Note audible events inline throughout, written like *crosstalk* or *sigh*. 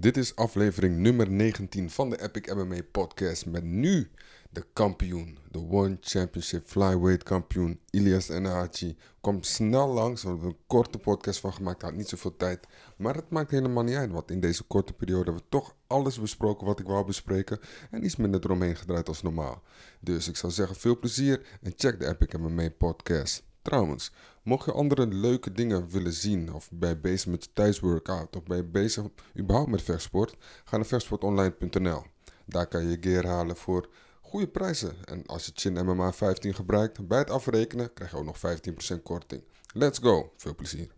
Dit is aflevering nummer 19 van de Epic MMA podcast met nu de kampioen, de One Championship Flyweight kampioen Ilias Enahachi. Komt snel langs, we hebben een korte podcast van gemaakt, had niet zoveel tijd. Maar het maakt helemaal niet uit, want in deze korte periode hebben we toch alles besproken wat ik wou bespreken. En iets minder eromheen gedraaid als normaal. Dus ik zou zeggen veel plezier en check de Epic MMA podcast. Trouwens, mocht je andere leuke dingen willen zien, of je bezig met je thuisworkout, of je bezig überhaupt met vechtsport, ga naar vechtsportonline.nl. Daar kan je gear halen voor goede prijzen. En als je Chin MMA 15 gebruikt, bij het afrekenen krijg je ook nog 15% korting. Let's go, veel plezier.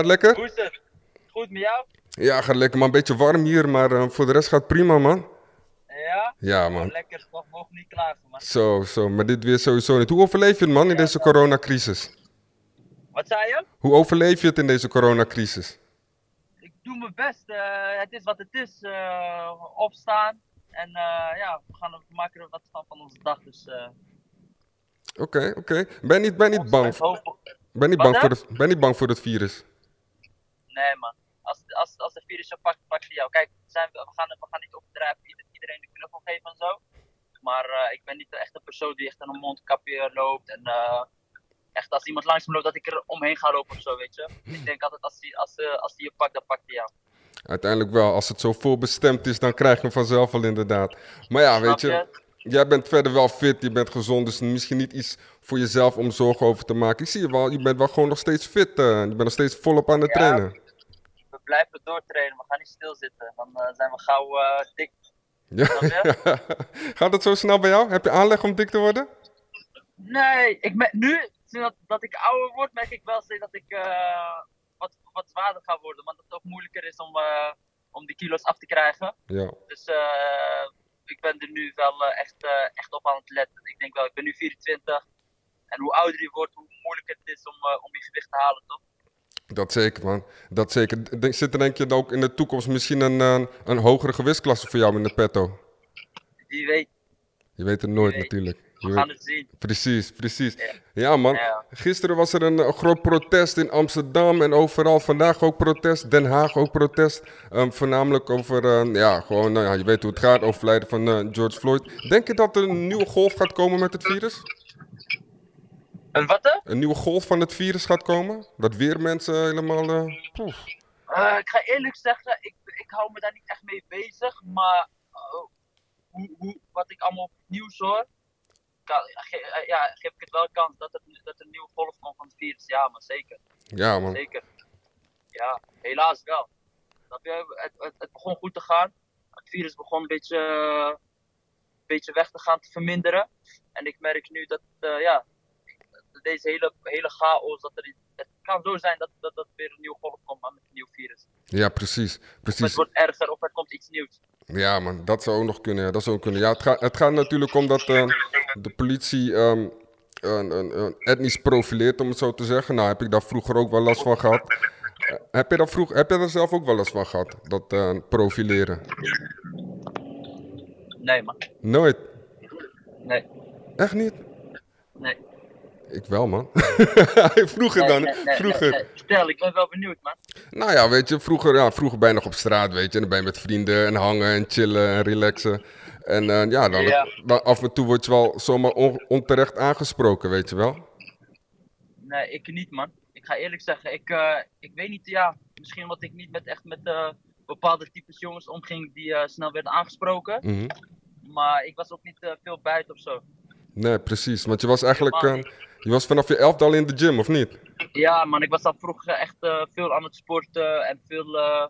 Gaat lekker? Is het? Goed met jou? Ja, gaat lekker, man. Een beetje warm hier, maar eh, voor de rest gaat prima, man. Ja? Ja, man. Lekker, nog mogen niet klagen, man. Zo, zo, maar dit weer sowieso niet. Hoe overleef je het, man, in deze coronacrisis? Wat zei je? Hoe overleef je het in deze coronacrisis? Ik doe mijn best. eh, het is wat het is. eh, opstaan. En eh, ja, we, gaan, we maken er wat van van onze dag. Dus, eh, Oké, oké. Ben je niet, ben niet bang, ben niet bang, voor het, ben niet bang voor het virus? Nee, man. Als, als, als de virus je pakt, pakt hij jou. Kijk, zijn we, we, gaan, we gaan niet overdrijven. Ieder- iedereen de knuffel geven en zo. Maar eh, ik ben niet echt een persoon die echt aan een mondkapje loopt. En eh, echt als iemand langs me loopt, dat ik er omheen ga lopen of zo, weet je. Ik denk altijd, als hij als, eh, als die je pakt, dan pakt hij jou. Uiteindelijk wel. Als het zo voorbestemd is, dan krijg je hem vanzelf wel inderdaad. Maar ja, weet je, jij bent verder wel fit, je bent gezond, dus misschien niet iets voor jezelf om zorgen over te maken. Ik zie je wel, je bent wel gewoon nog steeds fit. eh, je bent nog steeds volop aan het Ja. trainen. We blijven doortrainen, we gaan niet stilzitten. Dan eh, zijn we gauw eh, dik. Ja. *laughs* Gaat het zo snel bij jou? Heb je aanleg om dik te worden? Nee, ik nu, dat, dat ik ouder word, merk ik wel steeds dat ik wat, wat zwaarder ga worden. Want dat het ook moeilijker is om, om die kilo's af te krijgen. Ja. Dus eh, ik ben er nu wel eh, echt, eh, echt op aan het letten. Ik denk wel, ik ben nu 24. En hoe ouder je wordt, hoe moeilijker het is om, eh, om je gewicht te halen, toch? Dat zeker, man. Dat zeker. Zit er denk je ook in de toekomst misschien een, een hogere gewichtsklasse voor jou in de petto? Wie weet, Je weet het nooit weet. natuurlijk. We gaan het zien. Precies, precies. Ja. Ja, man. Ja. Gisteren was er een, eh, groot protest in Amsterdam en overal. Vandaag ook protest. Den Haag ook protest. Ehm, voornamelijk over, eh, ja, gewoon, nou ja, je weet hoe het gaat, overlijden van eh, George Floyd. Denk je dat er een nieuwe golf gaat komen met het virus? En wat? Een nieuwe golf van het virus gaat komen? Dat weer mensen helemaal. poef. Eh, ik ga eerlijk zeggen, ik, ik hou me daar niet echt mee bezig. Maar hoe, hoe, wat ik allemaal op het nieuws hoor, ge- eh, ja, geef ik het wel kans dat er, dat een nieuwe golf komt van het virus. Ja, maar zeker. Ja, man. Zeker. Ja, helaas wel. Je? Het, het, het begon goed te gaan. Het virus begon een beetje, eh, een beetje weg te gaan, te verminderen. En ik merk nu dat, eh, ja, deze hele, hele chaos, dat er, het kan zo zijn dat, dat, dat weer een nieuwe golf komt met een nieuw virus. Ja, precies. Of het Precies. wordt erger of er komt iets nieuws. Ja, man, dat zou ook nog kunnen. Ja, dat zou ook kunnen. Ja, het, gaat het gaat natuurlijk om dat eh, de politie ehm, een, een, een etnisch profileert, om het zo te zeggen. Nou, heb ik daar vroeger ook wel last van gehad. Eh, heb, je daar vroeg, heb je daar zelf ook wel last van gehad, dat eh, profileren? Nee, man. Nooit. Nee. Echt niet? Nee. Ik wel, man. *laughs* vroeger dan, nee, nee, vroeger. nee. Vertel, ik ben wel benieuwd, man. Nou ja, weet je, vroeger, ja, vroeger ben je nog op straat, weet je. En dan ben je met vrienden en hangen en chillen en relaxen. En eh, ja, dan, Ja. dan af en toe word je wel zomaar on- onterecht aangesproken, weet je wel. Nee, ik niet, man. Ik ga eerlijk zeggen, ik, eh, ik weet niet, ja, misschien omdat ik niet met echt met eh, bepaalde types jongens omging die snel werden aangesproken. Mhm. Maar ik was ook niet veel buiten of zo. Nee, precies. Want je was eigenlijk, je was vanaf je elfde al in de gym, of niet? Ja, man, ik was al vroeger echt eh, veel aan het sporten en veel, eh,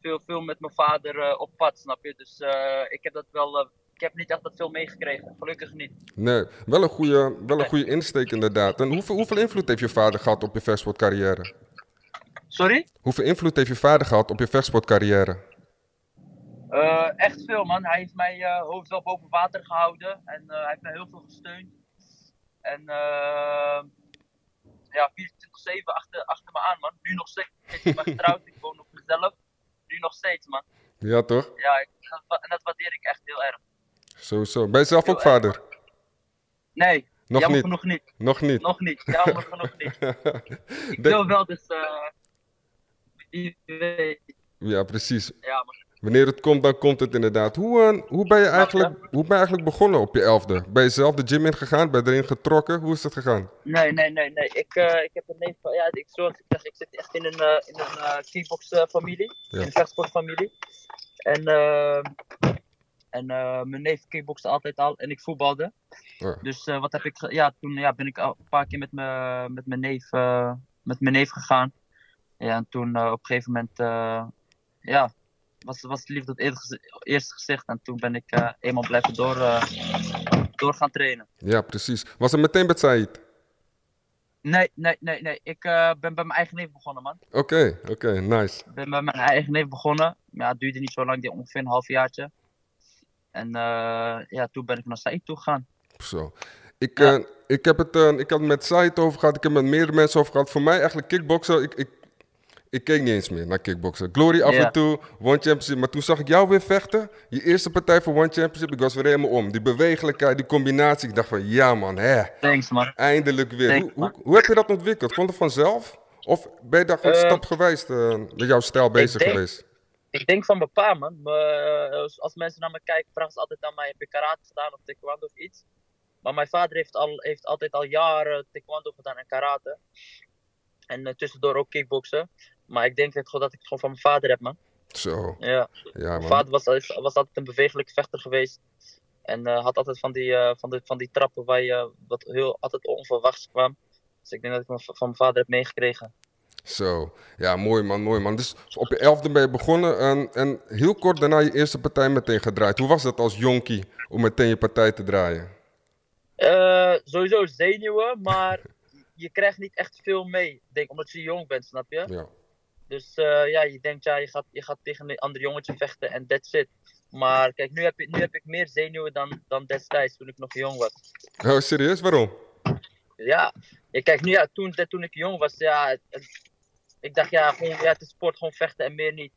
veel, veel met mijn vader eh, op pad, snap je? Dus eh, ik heb dat wel, eh, ik heb niet echt dat veel meegekregen, gelukkig niet. Nee, wel een goede, wel een goede insteek inderdaad. En hoeveel, hoeveel invloed heeft je vader gehad op je vechtsportcarrière? Sorry? Hoeveel invloed heeft je vader gehad op je vechtsportcarrière? Eh, echt veel, man. Hij heeft mij eh hoofd wel boven water gehouden. En eh, hij heeft mij heel veel gesteund. En eh, ja, 24-7 achter, achter me aan, man. Nu nog steeds. Ik ben getrouwd, ik woon op mezelf. Nu nog steeds, man. Ja, toch? Ja, ik, en dat waardeer ik echt heel erg. Sowieso. Ben je zelf ook erg, vader? Nee, Nog jammer niet. genoeg niet. Nog niet. Nog niet, jammer genoeg niet. *laughs* Ik wil wel, dus eh wie weet. Ja, precies. Ja, man. Wanneer het komt, dan komt het inderdaad. Hoe, eh, hoe, ben je eigenlijk, hoe ben je eigenlijk begonnen op je elfde? Ben je zelf de gym ingegaan? Ben je erin getrokken? Hoe is dat gegaan? Nee, nee, nee, nee. Ik, eh, ik heb een neef van, ja, ik, zoals ik zeg, ik zit echt in een, eh in een kickbox familie, Ja. in een vechtsportfamilie. En, en mijn neef kickboxte altijd al en ik voetbalde. Ja. Dus wat heb ik, ja, toen ja, ben ik al een paar keer met, me, met, mijn, neef, met mijn neef gegaan. Ja, en toen op een gegeven moment, ja, was, was de liefde op het eerste gezi- eerste gezicht. En toen ben ik eh, eenmaal blijven door, eh, door gaan trainen. Ja, precies. Was het meteen met Said? Nee, nee, nee, nee. Ik eh, ben bij mijn eigen neef begonnen, man. Oké, oké, nice. Ik ben bij mijn eigen neef begonnen. Ja, het duurde niet zo lang, die ongeveer een halfjaartje. En ja, toen ben ik naar Said toe gegaan. Zo. Ik, Ja. ik, heb het, ik had het met Said over gehad, ik heb het met meerdere mensen over gehad. Voor mij eigenlijk kickboksen, ik, ik, ik keek niet eens meer naar kickboksen. Glory af en toe, One Championship. Maar toen zag ik jou weer vechten. Je eerste partij voor One Championship, ik was weer helemaal om. Die bewegelijkheid, die combinatie. Ik dacht van, ja man, hè. Thanks, man. Eindelijk weer. Thanks, Hoe, hoe, hoe heb je dat ontwikkeld? Komt het vanzelf? Of ben je daar gewoon Eh, stapgewijs eh, met jouw stijl bezig denk- geweest? Ik denk van pa, man. Me- als- mensen naar me kijken, vragen ze altijd aan mij: heb je karate gedaan of taekwondo of iets? Maar mijn vader heeft, al, heeft altijd al jaren taekwondo gedaan en karate. En eh, tussendoor ook kickboksen. Maar ik denk gewoon dat ik het gewoon van mijn vader heb, man. Zo, Ja. ja Mijn man. vader was, was altijd een bewegelijk vechter geweest. En eh, had altijd van die, eh, van, de, van die trappen waar je wat heel, altijd onverwachts kwam. Dus ik denk dat ik hem van mijn vader heb meegekregen. Zo, ja, mooi man, mooi man. Dus op je elfde ben je begonnen en, en heel kort daarna je eerste partij meteen gedraaid. Hoe was dat als jonkie om meteen je partij te draaien? Eh, sowieso zenuwen, maar *laughs* je krijgt niet echt veel mee. Ik Denk, omdat je jong bent, snap je? Ja, Dus eh, ja, je denkt, ja, je gaat, je gaat tegen een ander jongetje vechten en that's it. Maar kijk, nu heb, ik, nu heb ik meer zenuwen dan, dan destijds, toen ik nog jong was. oh, serieus? Waarom? Ja, ja kijk, nu, ja, toen, toen ik jong was, ja, het- het- ik dacht, ja, gewoon, ja, het is sport, gewoon vechten en meer niet.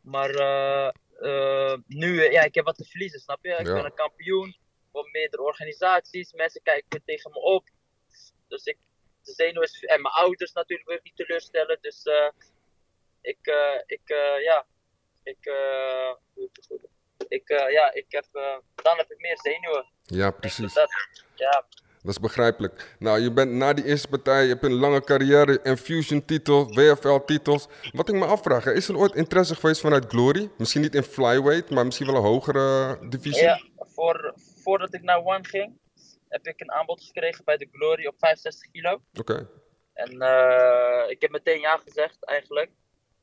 Maar eh, eh, nu, ja, ik heb wat te verliezen, snap je? Ik Ja. ben een kampioen voor meerdere organisaties, mensen kijken tegen me op. Dus ik, de zenuw is, en mijn ouders natuurlijk wil ik niet teleurstellen, dus ik, eh, ik, eh, ja, ik, eh, ik, ja, ik heb, dan heb ik meer zenuwen. Ja, precies. Dat, ja, Dat is begrijpelijk. Nou, je bent na die eerste partij, je hebt een lange carrière, Infusion-titel, WFL-titels. Wat ik me afvraag, is er ooit interesse geweest vanuit Glory? Misschien niet in flyweight, maar misschien wel een hogere divisie? Ja, voor, voordat ik naar One ging, heb ik een aanbod gekregen bij de Glory op 65 kilo. Oké, En ik heb meteen ja gezegd eigenlijk.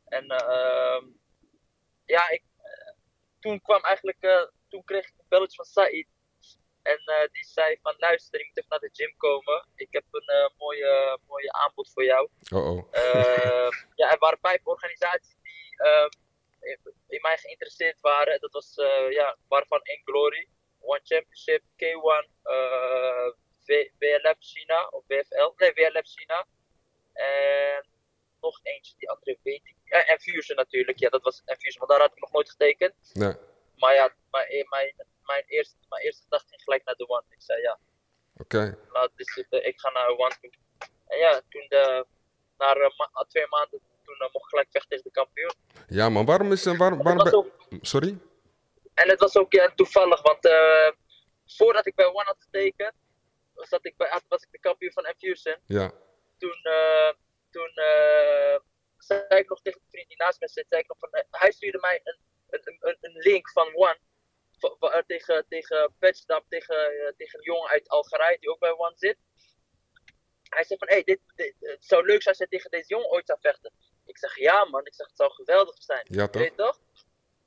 En eh, ja, ik, eh, toen kwam eigenlijk, eh, toen kreeg ik een belletje van Said. En eh, die zei van luister, je moet even naar de gym komen. Ik heb een eh, mooie, mooie aanbod voor jou. oh oh. Eh, *laughs* ja, er waren vijf organisaties die eh, in- in mij geïnteresseerd waren. Dat was, ja, waarvan één Glory, One Championship, K1, eh, W- WLF China, of WFL, nee, WLF China. En nog eentje, die andere weet ik. Eh, en Fusion natuurlijk, ja, dat was Fusion, want daar had ik nog nooit getekend. Nee, Maar ja, mijn, mijn, mijn, eerste, mijn eerste gedachte ging gelijk naar de One. Ik zei ja, oké. laat dit zitten, ik ga naar One. En ja, toen de, na eh, ma- twee maanden, toen eh, mocht ik gelijk vechten tegen de kampioen. Ja man, waarom is... eh, Waarom, En waarom ook, Sorry? en het was ook ja, toevallig, want eh, voordat ik bij One had getekend, zat ik bij, was ik de kampioen van Infusion. Ja, Toen, eh, toen eh, zei ik nog tegen de vriend die naast me zit, zei ik nog van, eh, hij stuurde mij een, een, een, een link van One. eh, tegen, tegen Patchdam, tegen, tegen een jongen uit Algerije die ook bij One zit. Hij zei van, hey, dit, dit, het zou leuk zijn als je tegen deze jongen ooit zou vechten. Ik zeg, ja man, ik zeg, het zou geweldig zijn. ja Je toch? weet toch?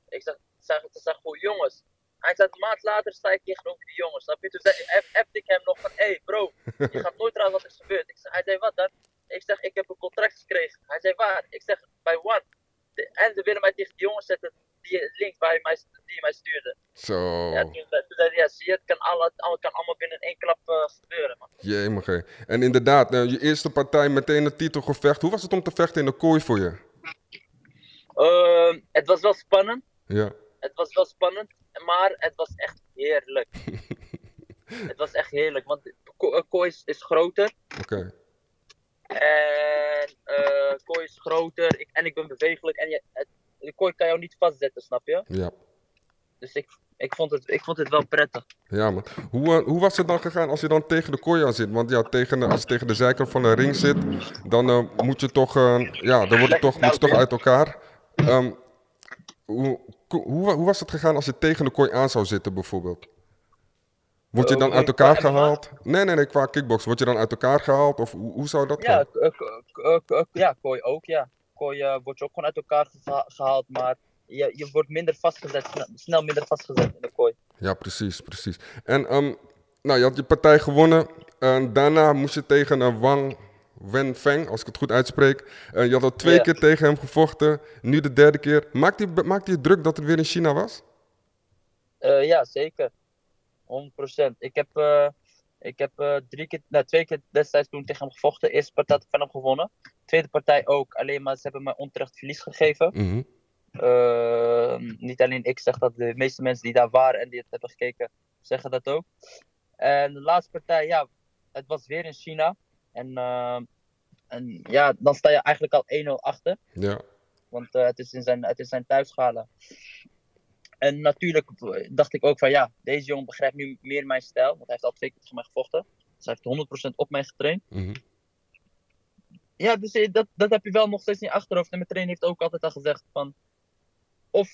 Ik zeg, het zijn, het zijn goede jongens. Hij zei, een maand later sta ik tegenover die jongens. Snap je? Toen zei, appte ik hem nog van, hé hey bro, je gaat nooit *laughs* raden wat er is gebeurd. Ik zeg, hij zei, wat dan? Ik zeg, ik heb een contract gekregen. Hij zei, waar? Ik zeg, bij One. De- en ze willen mij tegen die jongens zetten, die link waar hij mij Zo. Ja, zie je, het kan, alle, kan allemaal binnen één klap eh, gebeuren, man. Jemig, hé. En inderdaad, eh, je eerste partij meteen een titelgevecht. Hoe was het om te vechten in de kooi voor je? Ehm, het was wel spannend. Ja. Het was wel spannend, maar het was echt heerlijk. *laughs* het was echt heerlijk, want de ko- eh, kooi is, is groter. Oké. En eh kooi is groter ik, en ik ben bewegelijk. En je, het, de kooi kan jou niet vastzetten, snap je? Ja. Dus ik, ik, vond, het, ik vond het wel prettig. Ja, man. Hoe, eh, hoe was het dan gegaan als je dan tegen de kooi aan zit? Want ja, tegen, de- als je tegen de zijkant van een ring zit, dan eh, moet je toch, eh, ja, dan wordt het toch, moet je toch uit elkaar. Ehm, hoe, hoe, wa- hoe was het gegaan als je tegen de kooi aan zou zitten, bijvoorbeeld? Word je dan uit elkaar gehaald? Nee, nee, nee, qua kickbox. Word je dan uit elkaar gehaald? Of hoe, hoe zou dat Ja, gaan? k- ja kooi ook, ja. Kooi wordt je ook gewoon uit elkaar geha- gehaald, maar je, je wordt minder vastgezet, snel, snel minder vastgezet in de kooi. Ja, precies, precies. En ehm, nou, je had je partij gewonnen. En daarna moest je tegen een Wang Wenfeng, als ik het goed uitspreek. Eh, je had al twee Ja. keer tegen hem gevochten. Nu de derde keer. Maakte je, maakte je druk dat het weer in China was? Eh, ja, zeker. 100%. Ik heb, eh, ik heb eh, drie keer, nou, twee keer destijds toen tegen hem gevochten. Eerste partij had ik van hem gewonnen. Tweede partij ook. Alleen maar ze hebben mij onterecht verlies gegeven. Eh, niet alleen ik zeg dat, de meeste mensen die daar waren en die het hebben gekeken, zeggen dat ook. En de laatste partij, ja, het was weer in China. En, eh, en ja, dan sta je eigenlijk al 1-0 achter. Ja, Want eh, het, is in zijn, het is zijn thuisschalen. En natuurlijk dacht ik ook van ja, deze jongen begrijpt nu meer mijn stijl. Want hij heeft al twee keer tegen mij gevochten. Dus hij heeft 100% op mij getraind. mhm. Ja, dus eh, dat, dat heb je wel nog steeds in je achterhoofd. En mijn trainer heeft ook altijd al gezegd van... Of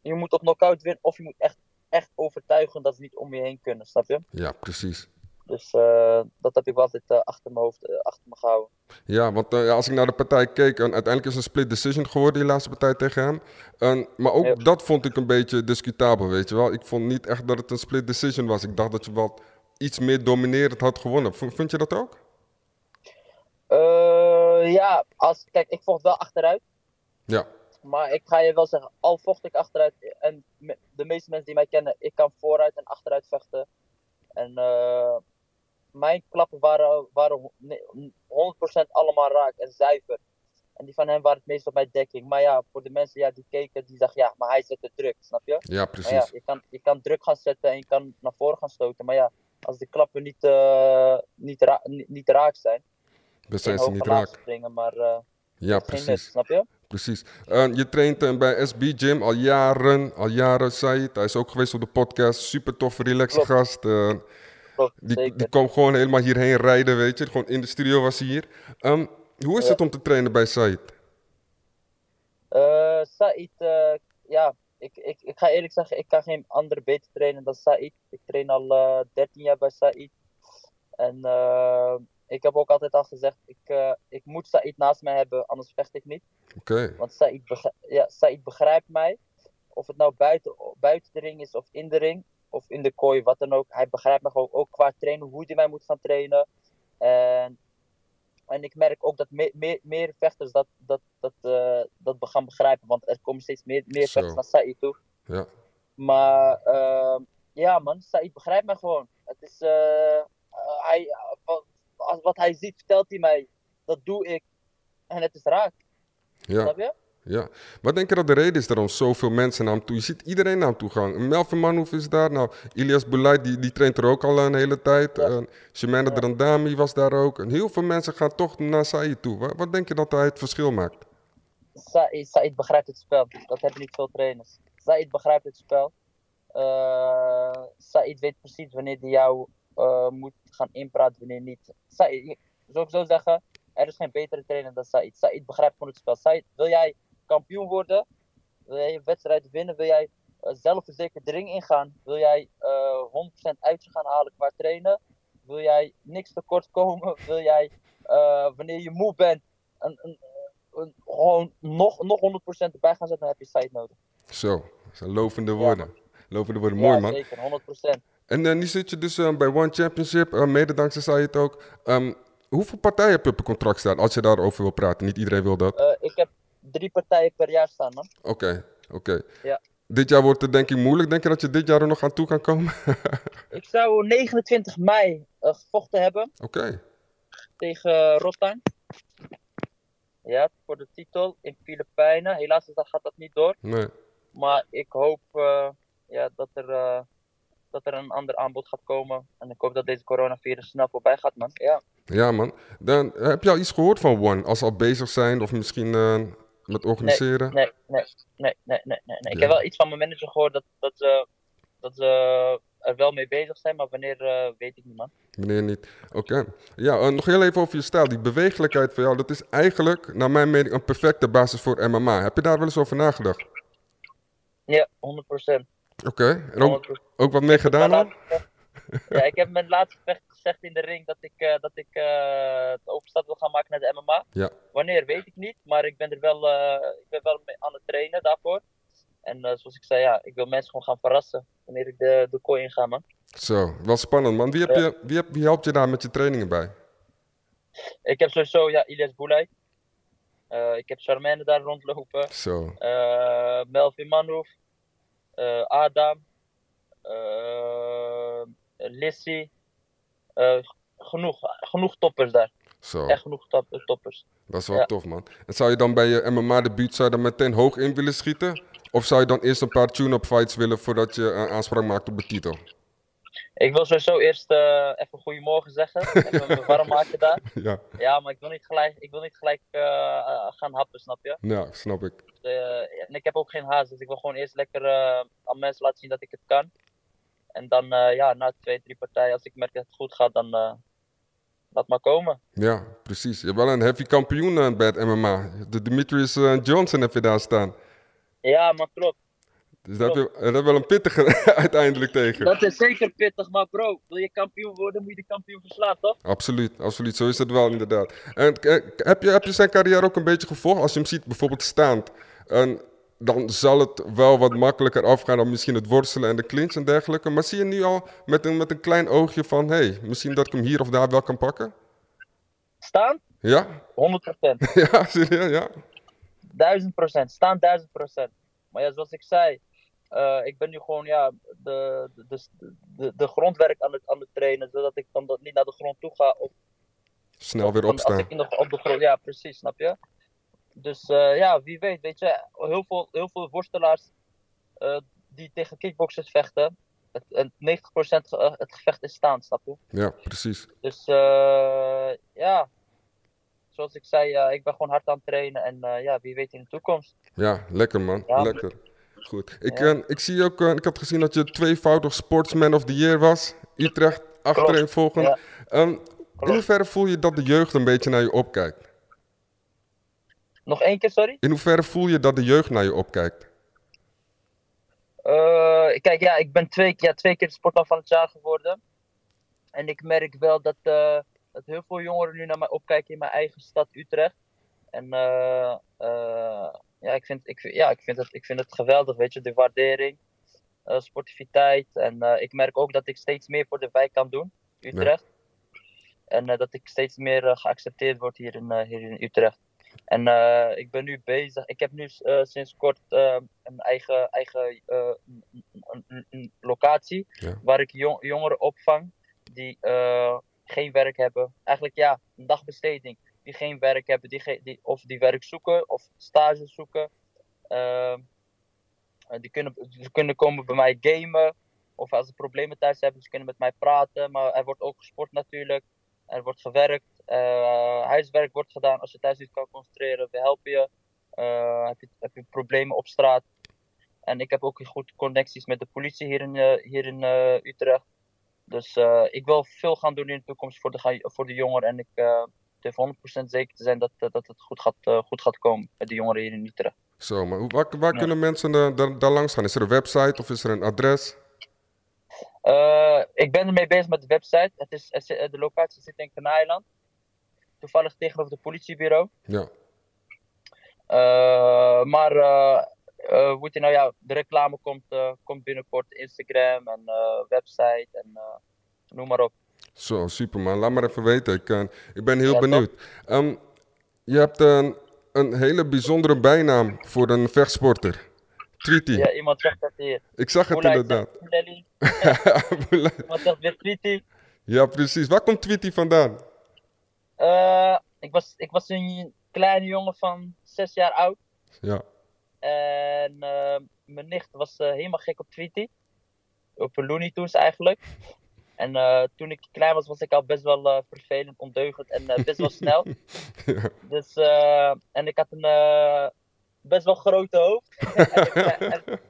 je moet op knockout winnen, of je moet echt, echt overtuigen dat ze niet om je heen kunnen, snap je? ja precies. Dus eh, dat heb ik wel altijd eh, achter mijn hoofd, eh, achter me gehouden. Ja, want ja, als ik naar de partij keek, en uiteindelijk is het een split decision geworden, die laatste partij tegen hem. En, maar ook Ja. dat vond ik een beetje discutabel, weet je wel. Ik vond niet echt dat het een split decision was. Ik dacht dat je wat iets meer dominerend had gewonnen. V- Vond je dat ook? Ja, als, kijk, ik vocht wel achteruit. Ja, Maar ik ga je wel zeggen, al vocht ik achteruit. En de meeste mensen die mij kennen, ik kan vooruit en achteruit vechten. En eh, mijn klappen waren, waren ho- nee, 100% allemaal raak en zuiver. En die van hem waren het meest op mijn dekking. Maar ja, voor de mensen ja, die keken, die dachten ja, maar hij zet de druk, snap je? ja precies. je kan, je kan druk gaan zetten en je kan naar voren gaan stoten. Maar ja, als de klappen niet, eh, niet, ra- niet, niet raak zijn, Dan zijn ze niet raak. springen, maar eh, Ja, precies. snap je? Precies. Je traint eh, bij SB Gym al jaren, al jaren, Said. Hij is ook geweest op de podcast. Super toffe, relaxe Klopt. gast. Eh, Klopt, die, die kwam gewoon helemaal hierheen rijden, weet je. Gewoon in de studio was hij hier. Ehm, hoe is Ja. het om te trainen bij Said? Eh Said, ja, ik, ik, ik ga eerlijk zeggen, ik kan geen andere beter trainen dan Said. Ik train al eh 13 jaar bij Said. En eh, ik heb ook altijd al gezegd, ik, eh, ik moet Said naast mij hebben, anders vecht ik niet. Oké, Want Said, begrijpt, ja, Said begrijpt mij. Of het nou buiten, buiten de ring is of in de ring. Of in de kooi, wat dan ook. Hij begrijpt me gewoon ook qua trainen, hoe hij mij moet gaan trainen. En, en ik merk ook dat meer, meer, meer vechters dat, dat, dat, eh, dat gaan begrijpen. Want er komen steeds meer, meer Zo. vechters naar Said toe. ja. Maar ehm, ja man, Said begrijpt me gewoon. Het is, eh, hij, als- wat hij ziet, vertelt hij mij. Dat doe ik. En het is raak, Ja, snap je? ja. Wat denk je dat de reden is waarom zoveel mensen naar hem toe... Je ziet iedereen naar hem toe gaan. Melvin Manhoef is daar. Nou, Ilias Boulay, die, die traint er ook al een hele tijd. Ja. Ja. Shemanda Drandami was daar ook. En heel veel mensen gaan toch naar Said toe. Wat, wat denk je dat hij het verschil maakt? Said, Said begrijpt het spel. Dat hebben niet veel trainers. Said begrijpt het spel. Eh Said weet precies wanneer hij jou eh, moet gaan inpraten, wanneer niet. Said, zou ik zo zeggen, er is geen betere trainer dan Said. Said begrijpt gewoon het spel. Said, wil jij kampioen worden? Wil jij je wedstrijd winnen? Wil jij eh, zelfverzekerd de ring ingaan? Wil jij eh 100% uit gaan halen qua trainen? Wil jij niks tekort komen? *laughs* Wil jij, wanneer je moe bent, een, een, een- gewoon nog, nog 100% erbij gaan zetten, dan heb je Said nodig. Zo, dat zijn lovende Ja, woorden. lovende woorden, ja, mooi man. zeker, 100%. En eh, nu zit je dus eh, bij One Championship, eh, mede dankzij Said ook. Ehm, hoeveel partijen heb je op een contract staan, als je daarover wil praten? Niet iedereen wil dat. Eh, ik heb drie partijen per jaar staan, man. Oké, oké. Ja. Dit jaar wordt het denk ik moeilijk. Denk je dat je dit jaar er nog aan toe kan komen? *laughs* Ik zou 29 mei gevochten hebben Oké. tegen Rotterdam. Ja, voor de titel in Filipijnen. Helaas gaat dat niet door. Nee. Maar ik hoop ja, dat, er, dat er een ander aanbod gaat komen. En ik hoop dat deze coronavirus snel voorbij gaat, man. Ja. Ja, man. Dan, heb je al iets gehoord van One? Als ze al bezig zijn of misschien eh, met organiseren? Nee, nee, nee, nee, nee, nee. nee. Ik heb wel iets van mijn manager gehoord dat, dat, ze, dat ze er wel mee bezig zijn, maar wanneer eh, weet ik niet, man. Wanneer niet? Oké. Ja, eh, nog heel even over je stijl. Die bewegelijkheid van jou, dat is eigenlijk, naar mijn mening, een perfecte basis voor MMA. Heb je daar wel eens over nagedacht? Ja, 100 Oké. En ook, ook wat mee gedaan al? Ja, ik heb met het laatste gevecht gezegd in de ring dat ik, eh, dat ik eh, het overstap wil gaan maken naar de MMA. Ja. Wanneer weet ik niet, maar ik ben er wel, eh, ik ben wel mee aan het trainen daarvoor. En zoals ik zei, ja, ik wil mensen gewoon gaan verrassen wanneer ik de, de kooi inga, man. Zo, wel spannend man. Wie, heb je, wie, heb, wie helpt je daar met je trainingen bij? Ik heb sowieso, ja, Ilias Boulay. Ik heb Charmaine daar rondlopen. Zo, Melvin Manhoef. Eh, Adam. eh Lissy. Eh, genoeg, genoeg toppers daar. zo. Echt genoeg top- toppers. Dat is wel Ja. tof man. En zou je dan bij je MMA-debuut zou je dan meteen hoog in willen schieten? Of zou je dan eerst een paar tune-up fights willen voordat je aanspraak maakt op de titel? Ik wil sowieso eerst eh, even goedemorgen zeggen. *laughs* Even me warm maken daar. Ja, Ja, maar ik wil niet gelijk, ik wil niet gelijk eh, eh, gaan happen, snap je? ja snap ik. Eh, en ik heb ook geen haast, dus ik wil gewoon eerst lekker aan mensen laten zien dat ik het kan. En dan, ja, na twee, drie partijen, als ik merk dat het goed gaat, dan laat maar komen. Ja, precies. Je hebt wel een heavy kampioen bij het MMA. De Demetrius Johnson heb je daar staan. Ja, maar klopt. Dus dat heb je, dat wel een pittige *laughs* uiteindelijk tegen. Dat is zeker pittig, maar bro, wil je kampioen worden, moet je de kampioen verslaan, toch? Absoluut, absoluut. Zo is het wel inderdaad. En eh, heb je, heb je zijn carrière ook een beetje gevolgd? Als je hem ziet bijvoorbeeld staand, en dan zal het wel wat makkelijker afgaan dan misschien het worstelen en de clinch en dergelijke. Maar zie je nu al met een, met een klein oogje van, hé, hey, misschien dat ik hem hier of daar wel kan pakken? Staan? Ja? 100%. *laughs* Ja, serieus, ja? Duizend procent. Staan duizend procent. Maar ja, zoals ik zei, eh, ik ben nu gewoon ja, de, de, de, de, de grondwerk aan het, aan het trainen, zodat ik dan dat niet naar de grond toe ga. Of, Snel weer of Als opstaan. ik nog op de grond, ja, precies, snap je? Dus eh, ja, wie weet, weet je, heel veel, heel veel worstelaars eh, die tegen kickboxers vechten, het, en 90% ge- eh, het gevecht is staan, snap je? Ja, precies. Dus ja, zoals ik zei, ik ben gewoon hard aan het trainen en ja, wie weet in de toekomst. Ja, lekker man. Ja. Lekker. Goed. Ik, Ja. eh, ik zie ook, eh, ik had gezien dat je tweevoudig Sportsman of the Year was. Utrecht, achterin. Ja. Ehm, in hoeverre voel je dat de jeugd een beetje naar je opkijkt? Nog één keer, sorry? In hoeverre voel je dat de jeugd naar je opkijkt? Eh, kijk, ja, ik ben twee, ja, twee keer sportman van het jaar geworden. En ik merk wel dat, dat heel veel jongeren nu naar mij opkijken in mijn eigen stad Utrecht. En eh, eh, ja, ik vind, ik, ja ik, vind het, ik vind het geweldig, weet je, de waardering, eh, sportiviteit. En ik merk ook dat ik steeds meer voor de wijk kan doen, Utrecht. En dat ik steeds meer geaccepteerd word hier in, hier in Utrecht. En ik ben nu bezig. Ik heb nu sinds kort een eigen, eigen een- een- een- een locatie Ja. waar ik jong- jongeren opvang die geen werk hebben. Eigenlijk ja, een dagbesteding. Die geen werk hebben, die, die, of die werk zoeken of stage zoeken. En die, kunnen, die kunnen komen bij mij gamen. Of als ze problemen thuis hebben, ze kunnen met mij praten. Maar er wordt ook gesport natuurlijk. Er wordt gewerkt. eh, huiswerk wordt gedaan. Als je thuis niet kan concentreren, we helpen je. Eh, heb, je heb je problemen op straat. En ik heb ook goed connecties met de politie hier in, hier in Utrecht. Dus ik wil veel gaan doen in de toekomst voor de, voor de jongeren. En ik uh, durf 100% zeker te zijn dat, eh, dat het goed gaat, eh, goed gaat komen met de jongeren hier in Utrecht. Zo, maar waar, waar Ja. kunnen mensen daar, daar langs gaan? Is er een website of is er een adres? Eh, ik ben ermee bezig met de website. Het is, de locatie zit in Kanaaeiland. Toevallig tegenover het politiebureau. Ja, maar hoe heet het nou ja, de reclame komt, komt binnenkort. Instagram en website en noem maar op. zo, super man. Laat maar even weten. Ik, eh, ik ben heel Ja, benieuwd. Ehm, je hebt een, een hele bijzondere bijnaam voor een vechtsporter. Tweety. Ja, iemand zegt dat hier. Ik zag het Boelai inderdaad. *laughs* Iemand zegt weer Tweety. ja, precies. Waar komt Tweety vandaan? Eh, ik, was, ik was een kleine jongen van zes jaar oud. Ja. En eh, mijn nicht was eh, helemaal gek op Tweety. Op Looney Tunes eigenlijk. En eh, toen ik klein was, was ik al best wel eh, vervelend, ondeugend en eh, best wel *laughs* snel. ja. Dus, en ik had een best wel grote hoofd. *laughs* en, en-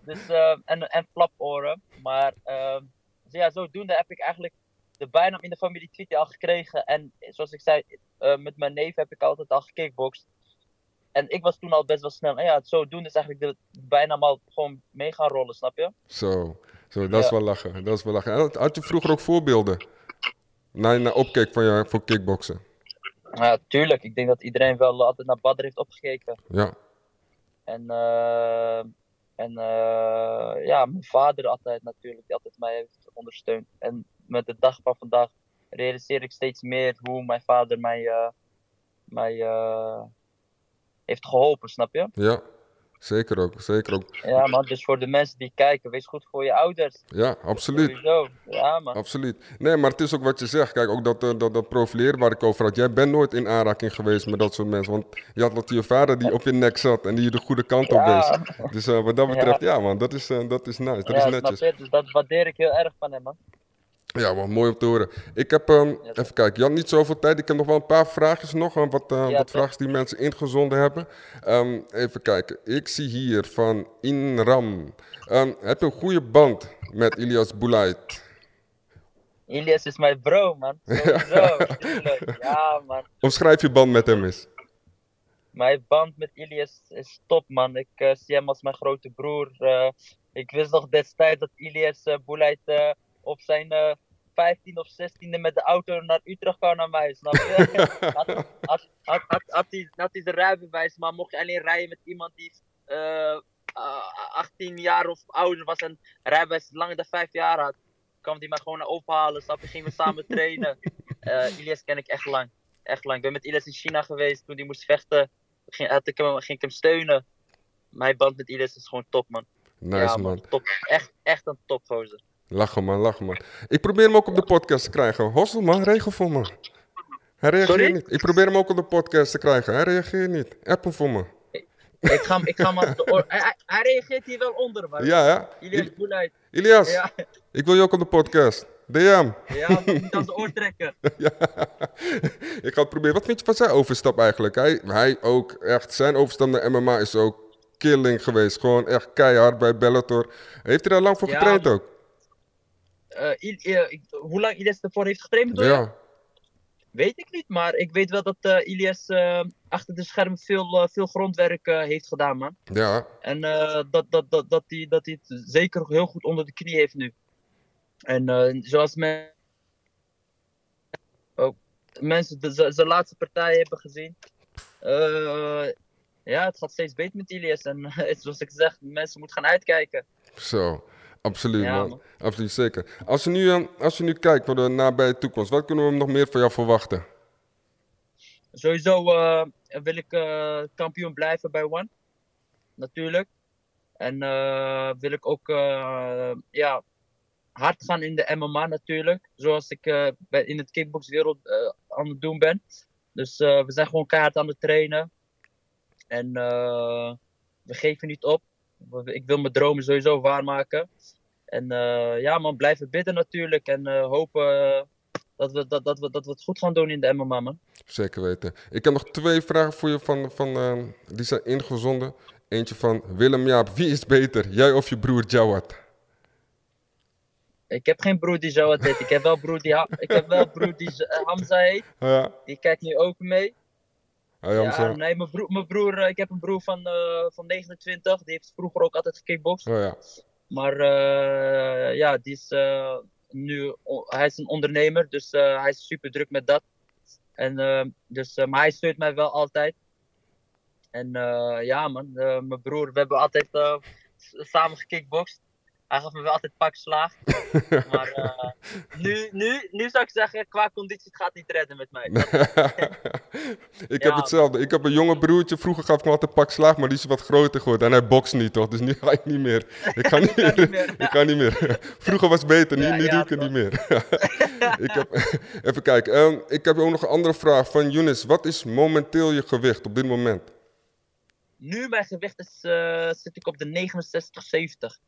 dus, en, en flaporen. Maar ehm, dus ja, zodoende heb ik eigenlijk de bijnaam in de familie Tweety al gekregen. En zoals ik zei, met mijn neef heb ik altijd al gekickboxd. En ik was toen al best wel snel. En ja, zodoende is eigenlijk de bijnaam al gewoon mee gaan rollen, snap je? Zo, zo dat is wel lachen. Dat is wel lachen. En had- Had je vroeger ook voorbeelden? Naar je naar opkeek van je, voor kickboksen? Ja, tuurlijk. Ik denk dat iedereen wel altijd naar Badr heeft opgekeken. Ja. En, eh, en eh, ja, mijn vader altijd natuurlijk, die altijd mij heeft ondersteund. En met de dag van vandaag realiseer ik steeds meer hoe mijn vader mij, eh, mij heeft geholpen, snap je? Ja. Zeker ook. Zeker ook. Ja man, dus voor de mensen die kijken, wees goed voor je ouders. Ja, absoluut. Sowieso. Ja man. Absoluut. Nee, maar het is ook wat je zegt. Kijk, ook dat, eh, dat, dat profileren waar ik over had. Jij bent nooit in aanraking geweest met dat soort mensen. Want je had wat je vader die op je nek zat en die je de goede kant op Ja. wees. Dus eh, wat dat betreft, ja, man, dat is, eh, dat is nice. Dat ja, is snap netjes. je? Dus dat waardeer ik heel erg van hem man. Ja, wat mooi om te horen. Ik heb, ehm, Ja. even kijken, had niet zoveel tijd. Ik heb nog wel een paar vraagjes nog. wat Ja, wat vragen die mensen ingezonden hebben. Ehm, even kijken. Ik zie hier van Inram. Ehm, heb je een goede band met Ilias Boulait? Ilias is mijn bro man. *laughs* Sowieso. Ja man. Omschrijf je band met hem eens. Mijn band met Ilias is top, man. Ik eh, zie hem als mijn grote broer. Eh, ik wist nog destijds dat Ilias uh, Boulait op zijn eh 15 of 16e met de auto naar Utrecht kwam naar mij, snap je? *laughs* had, had, had, had, zijn rijbewijs, maar mocht je alleen rijden met iemand die eh, ah, 18 jaar of ouder was en rijbewijs langer dan 5 jaar had, kwam hij mij gewoon naar ophalen, snap je? Gingen we samen *laughs* trainen. Eh Ilias ken ik echt lang. Echt lang. Ik ben met Ilias in China geweest toen hij moest vechten. Ging, had ik hem, ging ik hem steunen. Mijn band met Ilias is gewoon top, man. Nice, ja, man. Top. Echt, echt een topgozer. Lachen, man, lachen, man. Ik probeer hem ook op de podcast te krijgen. Hossel, man, regel voor me. Hij reageert Sorry? niet. Ik probeer hem ook op de podcast te krijgen. Hij reageert niet. App hem voor me. Ik ga, ik ga hem aan de hij, hij, reageert hier wel onder, man. Ja, ja. Ilias. Ilias, Ja, ik wil je ook op de podcast. DM. ja, moet niet aan zijn oor trekken. *laughs* Ja. ik ga het proberen. Wat vind je van zijn overstap eigenlijk? Hij, hij ook echt, zijn overstap naar MMA is ook killing geweest. Gewoon echt keihard bij Bellator. Heeft hij daar lang voor Ja, getraind ook? Eh, eh, hoe lang Ilias ervoor heeft getraind, bedoel? Ja. Weet ik niet, maar ik weet wel dat eh, Ilias achter de schermen veel, veel grondwerk heeft gedaan, man. Ja, En dat, dat, dat, dat, hij, dat hij het zeker heel goed onder de knie heeft nu. En zoals men... ook mensen de, zijn laatste partijen hebben gezien. ja, het gaat steeds beter met Ilias. En *laughs* zoals ik zeg, mensen moeten gaan uitkijken. zo. Absoluut, Ja, man. man. Absoluut, zeker. Als je, nu, eh, als je nu kijkt voor de nabije toekomst, wat kunnen we nog meer van jou verwachten? Sowieso eh, wil ik eh, kampioen blijven bij One. Natuurlijk. En eh, wil ik ook ja, hard gaan in de MMA natuurlijk. Zoals ik bij, in het kickboxwereld aan het doen ben. Dus we zijn gewoon keihard aan het trainen. En we geven niet op. Ik wil mijn dromen sowieso waarmaken. En eh, ja man, blijven bidden natuurlijk. En eh, hopen eh, dat, we, dat, dat, we, dat we het goed gaan doen in de MMA man. Zeker weten. Ik heb nog twee vragen voor je van, van, die zijn ingezonden. Eentje van Willem Jaap. Wie is beter, jij of je broer Jawad? Ik heb geen broer die het heet. Ik heb wel broer die, Ha- ik heb wel broer die Hamza heet. Ja, Die kijkt nu ook mee. Ah, ja, nee, mijn broer, mijn broer eh, ik heb een broer van, eh, van 29. Die heeft vroeger ook altijd gekickboxd. Oh, ja. Maar eh, ja, die is nu, hij is een ondernemer. Dus hij is super druk met dat. En, dus, maar hij steunt mij wel altijd. En ja man, mijn broer, we hebben altijd samen gekickboxd. Hij gaf me wel altijd pak slaag. *laughs* maar eh, nu, nu, nu zou ik zeggen, qua conditie, het gaat niet redden met mij. *laughs* ik heb hetzelfde. Ik heb een jonge broertje. Vroeger gaf ik hem altijd pak slaag, maar die is wat groter geworden. En hij bokst niet, toch? Dus nu ga ik niet meer. Ik ga *laughs* niet, meer. ik ga niet meer. Vroeger was het beter, nu, Ja, nu ja, doe ik het niet meer. ik heb, even kijken. Ehm, ik heb ook nog een andere vraag van Younes. Wat is momenteel je gewicht op dit moment? Nu mijn gewicht is, eh, zit ik op de 69, 70.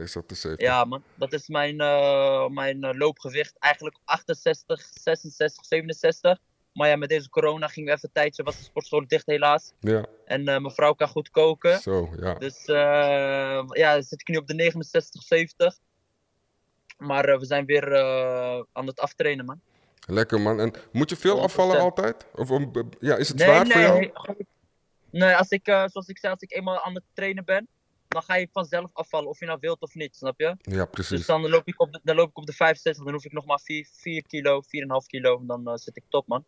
Is dat? Ja, man. Dat is mijn, eh, mijn eh, loopgewicht. Eigenlijk 68, 66, 67. Maar ja, met deze corona ging we even een tijdje, was de sportschool dicht helaas. Ja, En eh, mijn vrouw kan goed koken. zo, ja. Dus ja, zit ik nu op de 69, 70. Maar we zijn weer aan het aftrainen, man. Lekker man. En moet je veel 100%. afvallen altijd? Of ja, is het Nee, zwaar voor jou? nee. Nee, als ik, zoals ik zei, als ik eenmaal aan het trainen ben, dan ga je vanzelf afvallen, of je nou wilt of niet, snap je? Ja, Dus precies. dan loop ik op de, dan loop ik op de 65, dan hoef ik nog maar 4, 4 kilo, 4,5 kilo, en dan eh, zit ik top, man.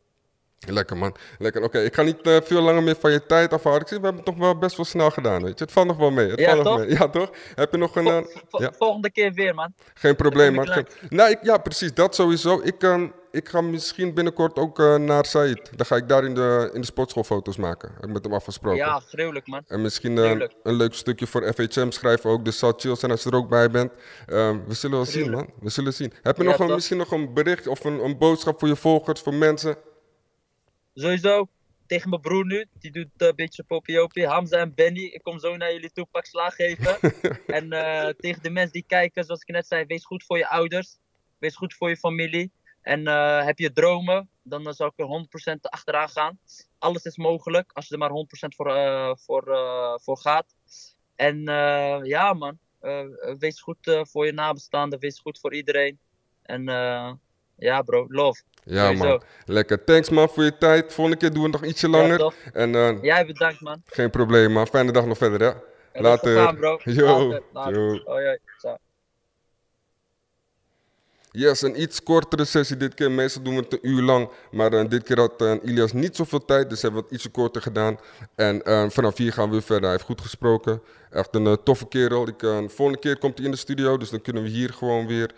Lekker man. Lekker. Oké, ik ga niet eh, veel langer meer van je tijd afhouden. Ik zie, we hebben het toch wel best wel snel gedaan, weet je. Het valt nog wel mee. Het Ja, valt nog toch? mee. *laughs* Ja, toch? Heb je nog een... eh, Vol- vol- ja. Volgende keer weer, man. Geen probleem, man. Geen- Nee, ik- ja, precies. Dat sowieso. Ik, ehm, ik ga misschien binnenkort ook eh, naar Said. Dan ga ik daar in de, in de sportschool foto's maken. Heb ik met hem afgesproken. Ja, gruwelijk, man. En misschien eh, een leuk stukje voor FHM schrijven ook. Dus zal chill zijn als je er ook bij bent. Ehm, we zullen wel zien, man. We zullen zien. Heb je Ja, nog een, misschien nog een bericht of een, een boodschap voor je volgers, voor mensen? Sowieso, tegen mijn broer nu, die doet eh, een beetje popiopie. Hamza en Benny, ik kom zo naar jullie toe, pak slaag geven. *laughs* en tegen de mensen die kijken, zoals ik net zei, wees goed voor je ouders. Wees goed voor je familie. En eh, heb je dromen, dan eh, zou ik er 100% achteraan gaan. Alles is mogelijk, als je er maar 100% voor, eh, voor, voor gaat. En ja man, wees goed voor je nabestaanden, wees goed voor iedereen. En ja bro, love. Ja, Sowieso. man. Lekker. Thanks, man, voor je tijd. Volgende keer doen we nog ietsje langer. en Jij bedankt man. geen probleem, man. Fijne dag nog verder, hè? Later. rustig aan, bro. *laughs* Yo, Later, later. yo. Yes, een iets kortere sessie dit keer. Meestal doen we het een uur lang. Maar eh, dit keer had eh, Ilias niet zoveel tijd, dus hebben we het ietsje korter gedaan. En eh, vanaf hier gaan we weer verder. Hij heeft goed gesproken. Echt een toffe kerel. Ik, de volgende keer komt hij in de studio, dus dan kunnen we hier gewoon weer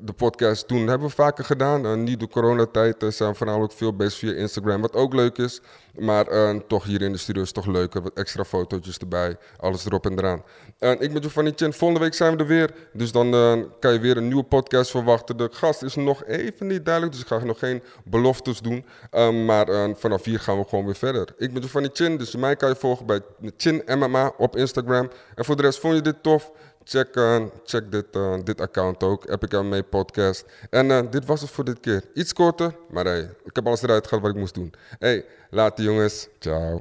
de podcast. Dat hebben we vaker gedaan. Eh, niet door coronatijd eh, zijn we voornamelijk veel bezig via Instagram, wat ook leuk is. Maar eh, toch hier in de studio is toch leuk. Wat extra fotootjes erbij, alles erop en eraan. En ik ben Giovanni Chen. Volgende week zijn we er weer. Dus dan eh, kan je weer een nieuwe podcast verwachten. De gast is nog even niet duidelijk, dus ik ga nog geen beloftes doen. Um, maar uh, vanaf hier gaan we gewoon weer verder. Ik ben Giovanni Chin, dus mij kan je volgen bij Chin MMA op Instagram. En voor de rest, vond je dit tof? check, uh, check dit, eh, dit account ook, Epic MMA Podcast. En eh, dit was het voor dit keer. Iets korter, maar hey, ik heb alles eruit gehad wat ik moest doen. Hey, later jongens. Ciao.